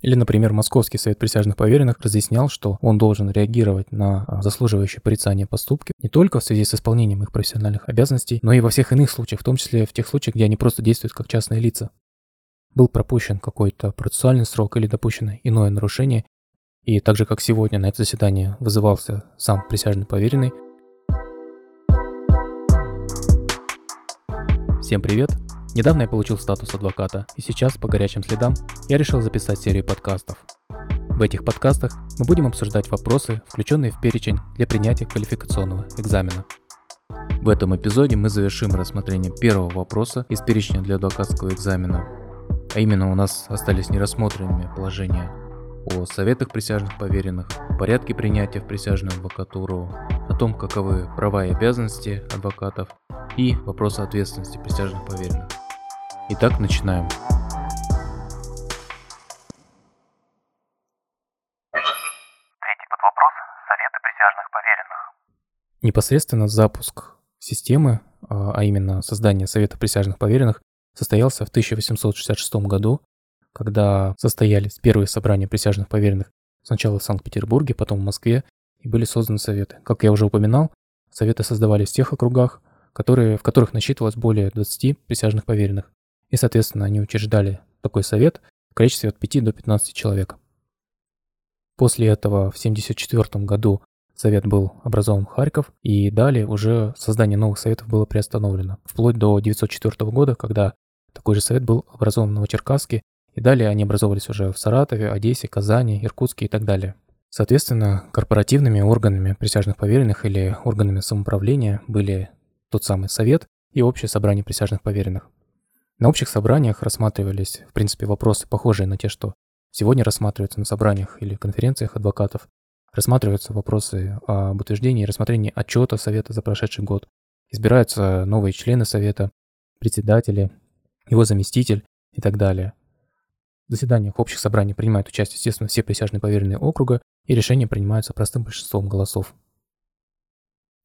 Или, например, Московский совет присяжных поверенных разъяснял, что он должен реагировать на а, заслуживающие порицания поступки не только в связи с исполнением их профессиональных обязанностей, но и во всех иных случаях, в том числе в тех случаях, где они просто действуют как частные лица. Был пропущен какой-то процессуальный срок или допущено иное нарушение, и так же, как сегодня на это заседание вызывался сам присяжный поверенный. Всем привет! Недавно я получил статус адвоката, и сейчас, по горячим следам, я решил записать серию подкастов. В этих подкастах мы будем обсуждать вопросы, включенные в перечень для принятия квалификационного экзамена. В этом эпизоде мы завершим рассмотрение первого вопроса из перечня для адвокатского экзамена. А именно у нас остались нерассмотренными положения о советах присяжных поверенных, порядке принятия в присяжную адвокатуру, о том, каковы права и обязанности адвокатов и вопросы ответственности присяжных поверенных. Итак, начинаем. Третий подвопрос – Советы присяжных поверенных. Непосредственно запуск системы, а, а именно создание Совета присяжных поверенных, состоялся в 1866 году, когда состоялись первые собрания присяжных поверенных сначала в Санкт-Петербурге, потом в Москве, и были созданы советы. Как я уже упоминал, советы создавались в тех округах, которые, в которых насчитывалось более 20 присяжных поверенных и, соответственно, они учреждали такой совет в количестве от 5 до 15 человек. После этого в 1974 году совет был образован в Харьков, и далее уже создание новых советов было приостановлено, вплоть до 1904 года, когда такой же совет был образован в Новочеркасске, и далее они образовывались уже в Саратове, Одессе, Казани, Иркутске и так далее. Соответственно, корпоративными органами присяжных поверенных или органами самоуправления были тот самый совет и общее собрание присяжных поверенных. На общих собраниях рассматривались, в принципе, вопросы, похожие на те, что сегодня рассматриваются на собраниях или конференциях адвокатов. Рассматриваются вопросы об утверждении и рассмотрении отчета Совета за прошедший год. Избираются новые члены Совета, председатели, его заместитель и так далее. В заседаниях общих собраний принимают участие, естественно, все присяжные поверенные округа, и решения принимаются простым большинством голосов.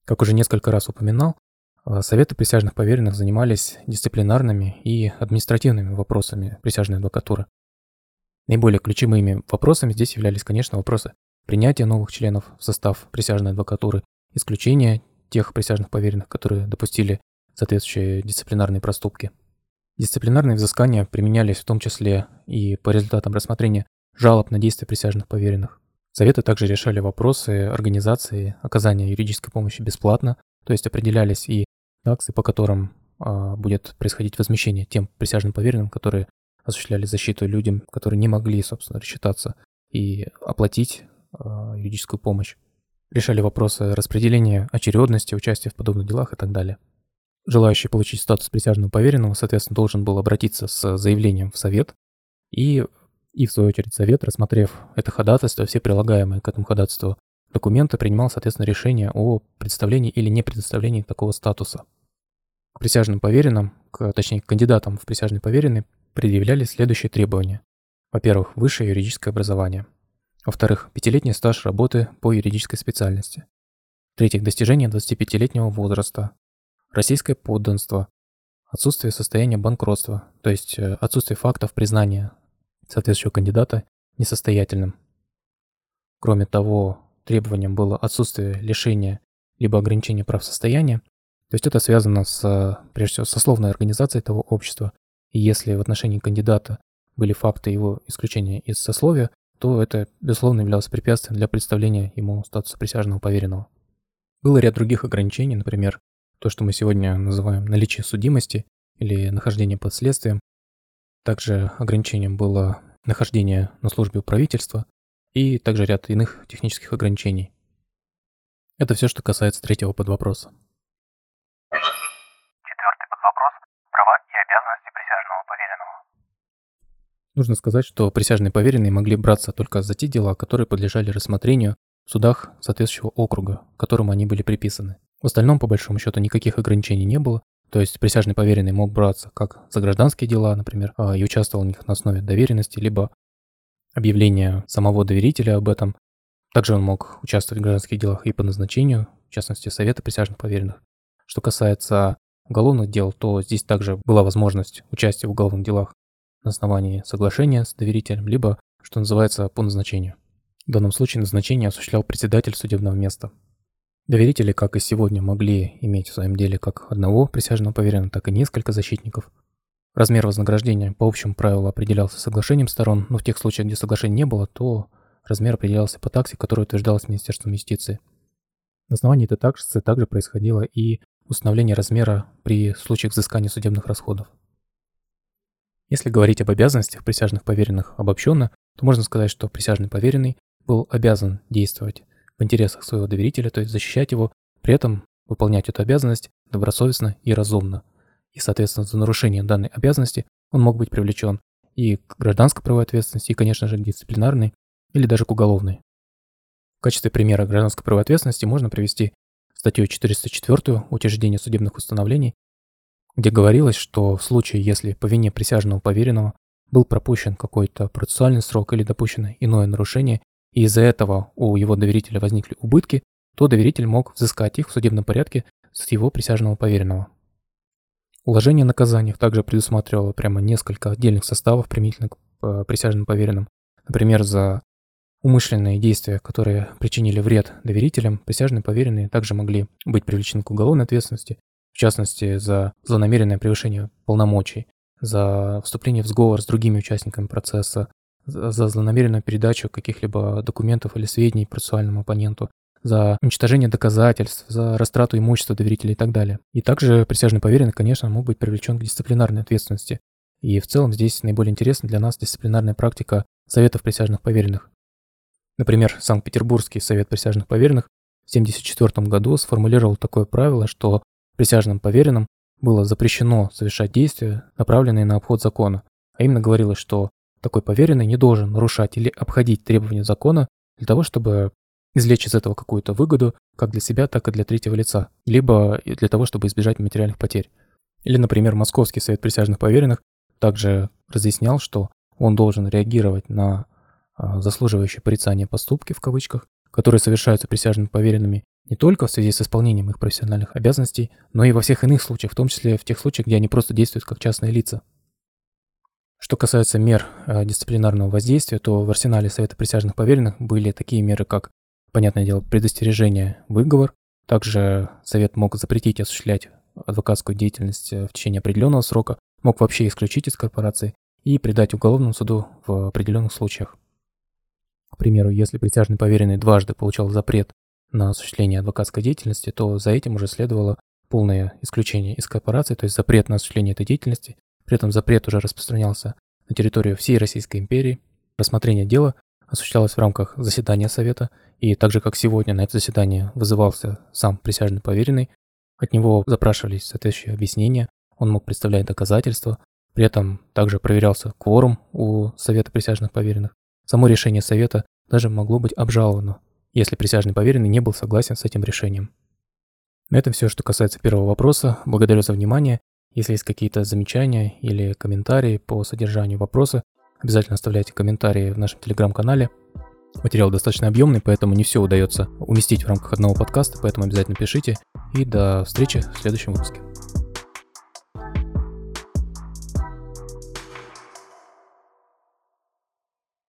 Как уже несколько раз упоминал, советы присяжных поверенных занимались дисциплинарными и административными вопросами присяжной адвокатуры. Наиболее ключевыми вопросами здесь являлись, конечно, вопросы принятия новых членов в состав присяжной адвокатуры, исключения тех присяжных поверенных, которые допустили соответствующие дисциплинарные проступки. Дисциплинарные взыскания применялись в том числе и по результатам рассмотрения жалоб на действия присяжных поверенных. Советы также решали вопросы организации оказания юридической помощи бесплатно, то есть определялись и таксы, по которым а, будет происходить возмещение тем присяжным поверенным, которые осуществляли защиту людям, которые не могли, собственно, рассчитаться и оплатить а, юридическую помощь. Решали вопросы распределения очередности, участия в подобных делах и так далее. Желающий получить статус присяжного поверенного, соответственно, должен был обратиться с заявлением в совет, и, и в свою очередь совет, рассмотрев это ходатайство, все прилагаемые к этому ходатайству документы, принимал, соответственно, решение о предоставлении или не предоставлении такого статуса. К присяжным поверенным, к, точнее, к кандидатам в присяжные поверенные предъявляли следующие требования. Во-первых, высшее юридическое образование. Во-вторых, пятилетний стаж работы по юридической специальности. В-третьих, достижение 25-летнего возраста. Российское подданство. Отсутствие состояния банкротства, то есть э, отсутствие фактов признания соответствующего кандидата несостоятельным. Кроме того, требованием было отсутствие лишения либо ограничения прав состояния, то есть это связано с, прежде всего, сословной организацией этого общества. И если в отношении кандидата были факты его исключения из сословия, то это, безусловно, являлось препятствием для представления ему статуса присяжного поверенного. Было ряд других ограничений, например, то, что мы сегодня называем наличие судимости или нахождение под следствием. Также ограничением было нахождение на службе у правительства и также ряд иных технических ограничений. Это все, что касается третьего подвопроса. Нужно сказать, что присяжные поверенные могли браться только за те дела, которые подлежали рассмотрению в судах соответствующего округа, которому они были приписаны. В остальном, по большому счету, никаких ограничений не было, то есть присяжный поверенный мог браться как за гражданские дела, например, а, и участвовал в них на основе доверенности, либо объявления самого доверителя об этом. Также он мог участвовать в гражданских делах и по назначению, в частности, Совета присяжных поверенных. Что касается уголовных дел, то здесь также была возможность участия в уголовных делах на основании соглашения с доверителем, либо, что называется, по назначению. В данном случае назначение осуществлял председатель судебного места. Доверители, как и сегодня, могли иметь в своем деле как одного присяжного поверенного, так и несколько защитников. Размер вознаграждения по общему правилу определялся соглашением сторон, но в тех случаях, где соглашения не было, то размер определялся по таксе, которая утверждалась Министерством юстиции. На основании этой таксы также происходило и установление размера при случаях взыскания судебных расходов. Если говорить об обязанностях присяжных поверенных обобщенно, то можно сказать, что присяжный поверенный был обязан действовать в интересах своего доверителя, то есть защищать его, при этом выполнять эту обязанность добросовестно и разумно. И, соответственно, за нарушение данной обязанности он мог быть привлечен и к гражданской правовой ответственности, и, конечно же, к дисциплинарной или даже к уголовной. В качестве примера гражданской правовой ответственности можно привести статью 404 «Утверждение судебных установлений», где говорилось, что в случае, если по вине присяжного поверенного был пропущен какой-то процессуальный срок или допущено иное нарушение, и из-за этого у его доверителя возникли убытки, то доверитель мог взыскать их в судебном порядке с его присяжного поверенного. Уложение о наказаниях также предусматривало прямо несколько отдельных составов применительно к э, присяжным поверенным. Например, за умышленные действия, которые причинили вред доверителям, присяжные поверенные также могли быть привлечены к уголовной ответственности, в частности, за злонамеренное превышение полномочий, за вступление в сговор с другими участниками процесса, за злонамеренную передачу каких-либо документов или сведений процессуальному оппоненту, за уничтожение доказательств, за растрату имущества доверителей и так далее. И также присяжный поверенный, конечно, мог быть привлечен к дисциплинарной ответственности. И в целом здесь наиболее интересна для нас дисциплинарная практика советов присяжных поверенных. Например, Санкт-Петербургский совет присяжных поверенных в 1974 году сформулировал такое правило, что присяжным поверенным было запрещено совершать действия, направленные на обход закона, а именно говорилось, что такой поверенный не должен нарушать или обходить требования закона для того, чтобы извлечь из этого какую-то выгоду как для себя, так и для третьего лица, либо для того, чтобы избежать материальных потерь. Или, например, Московский совет присяжных поверенных также разъяснял, что он должен реагировать на заслуживающие порицания поступки в кавычках, которые совершаются присяжными поверенными не только в связи с исполнением их профессиональных обязанностей, но и во всех иных случаях, в том числе в тех случаях, где они просто действуют как частные лица. Что касается мер э, дисциплинарного воздействия, то в арсенале Совета присяжных поверенных были такие меры, как, понятное дело, предостережение, выговор. Также Совет мог запретить осуществлять адвокатскую деятельность э, в течение определенного срока, мог вообще исключить из корпорации и предать уголовному суду в определенных случаях. К примеру, если присяжный поверенный дважды получал запрет на осуществление адвокатской деятельности, то за этим уже следовало полное исключение из корпорации, то есть запрет на осуществление этой деятельности. При этом запрет уже распространялся на территорию всей Российской империи. Рассмотрение дела осуществлялось в рамках заседания Совета, и так же, как сегодня, на это заседание вызывался сам присяжный поверенный, от него запрашивались соответствующие объяснения, он мог представлять доказательства, при этом также проверялся кворум у Совета присяжных поверенных. Само решение Совета даже могло быть обжаловано если присяжный поверенный не был согласен с этим решением. На этом все, что касается первого вопроса. Благодарю за внимание. Если есть какие-то замечания или комментарии по содержанию вопроса, обязательно оставляйте комментарии в нашем телеграм-канале. Материал достаточно объемный, поэтому не все удается уместить в рамках одного подкаста, поэтому обязательно пишите. И до встречи в следующем выпуске.